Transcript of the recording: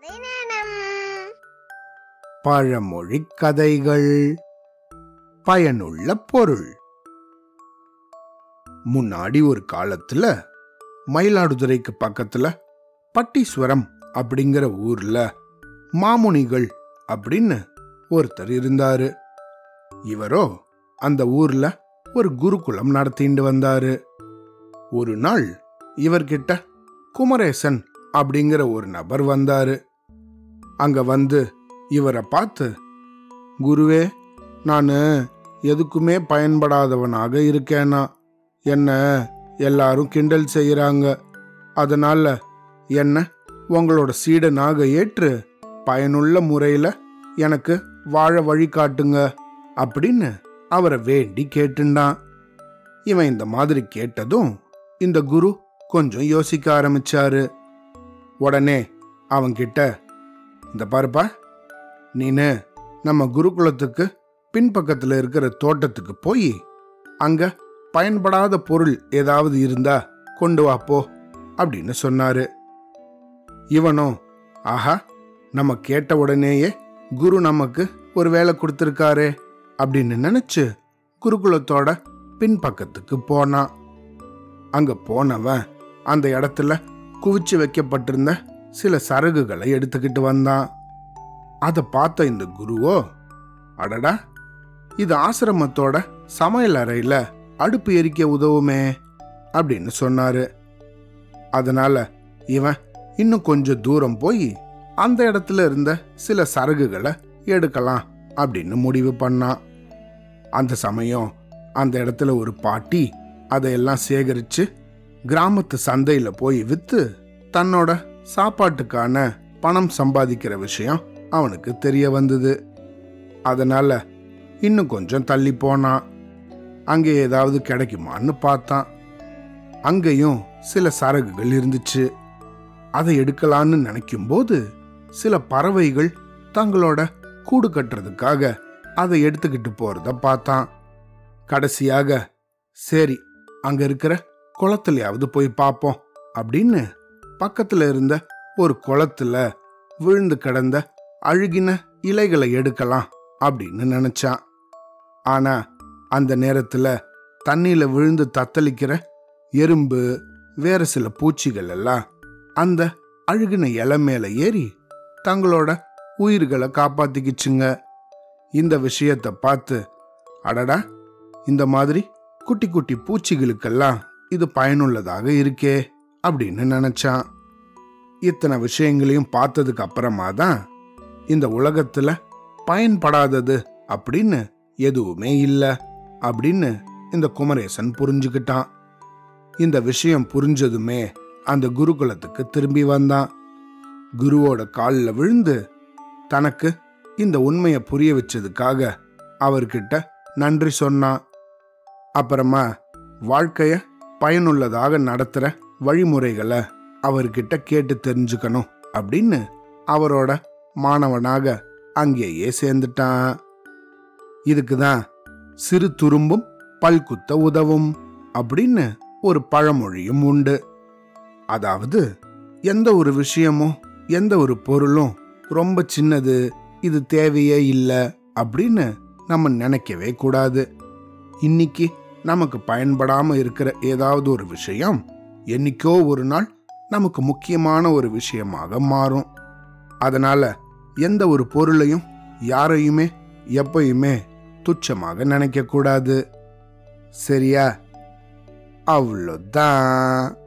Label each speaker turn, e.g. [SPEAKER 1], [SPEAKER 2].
[SPEAKER 1] பழமொழிக்
[SPEAKER 2] பழமொழி கதைகள். பயனுள்ள பொருள். முன்னாடி ஒரு காலத்துல மயிலாடுதுறைக்கு பக்கத்துல பட்டீஸ்வரம் அப்படிங்கிற ஊர்ல மாமுனிகள் அப்படின்னு ஒருத்தர் இருந்தாரு. இவரோ அந்த ஊர்ல ஒரு குருகுலம் நடத்திட்டு வந்தாரு. ஒரு நாள் இவர்கிட்ட குமரேசன் அப்படிங்கிற ஒரு நபர் வந்தாரு. அங்க வந்து இவரை பார்த்து குருவே நான் எதுக்குமே பயன்படாதவனாக இருக்கேனா? என்ன எல்லாரும் கிண்டல் செய்கிறாங்க அதனால என்ன உங்களோட சீடனாக ஏற்று பயனுள்ள முறையில் எனக்கு வாழ வழி காட்டுங்க அப்படின்னு அவரை வேண்டி கேட்டுண்டான். இவன் இந்த மாதிரி கேட்டதும் இந்த குரு கொஞ்சம் யோசிக்க ஆரம்பிச்சாரு. உடனே அவன்கிட்ட இந்த பாருப்பா. நீனு நம்ம குருகுலத்துக்கு பின்பக்கத்தில் இருக்கிற தோட்டத்துக்கு போய் அங்க பயன்படாத பொருள் ஏதாவது இருந்தா கொண்டு வா போ அப்படின்னு சொன்னாரு. இவனும் ஆஹா நம்ம கேட்ட உடனேயே குரு நமக்கு ஒரு வேலை கொடுத்துருக்காரே அப்படின்னு நினைச்சு குருகுலத்தோட பின்பக்கத்துக்கு போனான். அங்க போனவன் அந்த இடத்துல குவிச்சு வைக்கப்பட்டிருந்த சில சரகுகளை எடுத்துக்கிட்டு வந்தான். அதை பார்த்த இந்த குருவோ அடடா இது ஆசிரமத்தோட சமையல் அறையில அடுப்பு எரிக்க உதவுமே அப்படின்னு சொன்னாரு. அதனால இவன் இன்னும் கொஞ்சம் தூரம் போய் அந்த இடத்துல இருந்த சில சரகுகளை எடுக்கலாம் அப்படின்னு முடிவு பண்ணான். அந்த சமயம் அந்த இடத்துல ஒரு பாட்டி அதையெல்லாம் சேகரிச்சு கிராமத்து சந்தையில போய் வித்து தன்னோட சாப்பாட்டுக்கான பணம் சம்பாதிக்கிற விஷயம் அவனுக்கு தெரிய வந்தது. அதனால இன்னும் கொஞ்சம் தள்ளி போனான். அங்கே ஏதாவது கிடைக்குமான்னு பார்த்தான். அங்கேயும் சில சரகுகள் இருந்துச்சு. அதை எடுக்கலான்னு நினைக்கும் போது சில பறவைகள் தங்களோட கூடு கட்டுறதுக்காக அதை எடுத்துக்கிட்டு போறத பார்த்தான். கடைசியாக சரி அங்க இருக்கிற குளத்துலயாவது போய் பார்ப்போம் அப்படின்னு பக்கத்துல இருந்த ஒரு குளத்துல விழுந்து கிடந்த அழுகின இலைகளை எடுக்கலாம் அப்படின்னு நினைச்சான். ஆனா அந்த நேரத்துல தண்ணியில விழுந்து தத்தளிக்கிற எறும்பு வேற சில பூச்சிகள் எல்லாம் அந்த அழுகின இலை மேல ஏறி தங்களோட உயிர்களை காப்பாத்திக்கிச்சுங்க. இந்த விஷயத்த பார்த்து அடடா இந்த மாதிரி குட்டி குட்டி பூச்சிகளுக்கெல்லாம் இது பயனுள்ளதாக இருக்கே. அப்படின்னு நினைச்சான். இத்தனை விஷயங்களையும் பார்த்ததுக்கு அப்புறமா தான் இந்த உலகத்துல பயன்படாதது அப்படின்னு எதுவுமே இல்லை அப்படின்னு இந்த குமரேசன் புரிஞ்சுக்கிட்டான். இந்த விஷயம் புரிஞ்சதுமே அந்த குருகுலத்துக்கு திரும்பி வந்தான். குருவோட காலில் விழுந்து தனக்கு இந்த உண்மையை புரிய வச்சதுக்காக அவர்கிட்ட நன்றி சொன்னான். அப்புறமா வாழ்க்கைய பயனுள்ளதாக நடத்துற வழிமுறைகளை அவர்கிட்ட கேட்டு தெரிஞ்சுக்கணும் அப்படின்னு அவரோட மாணவனாக அங்கேயே சேர்ந்துட்டான். இதுக்கு தான் சிறு துரும்பும் பல்குத்த உதவும் அப்படின்னு ஒரு பழமொழியும் உண்டு. அதாவது எந்த ஒரு விஷயமும் எந்த ஒரு பொருளும் ரொம்ப சின்னது இது தேவையே இல்லை அப்படின்னு நம்ம நினைக்கவே கூடாது. இன்னைக்கு நமக்கு பயன்படாமல் இருக்கிற ஏதாவது ஒரு விஷயம் என்னைக்கோ ஒரு நாள் நமக்கு முக்கியமான ஒரு விஷயமாக மாறும். அதனால எந்த ஒரு பொருளையும் யாரையுமே எப்பயுமே துச்சமாக நினைக்கக்கூடாது. சரியா? அவ்வளோதான்.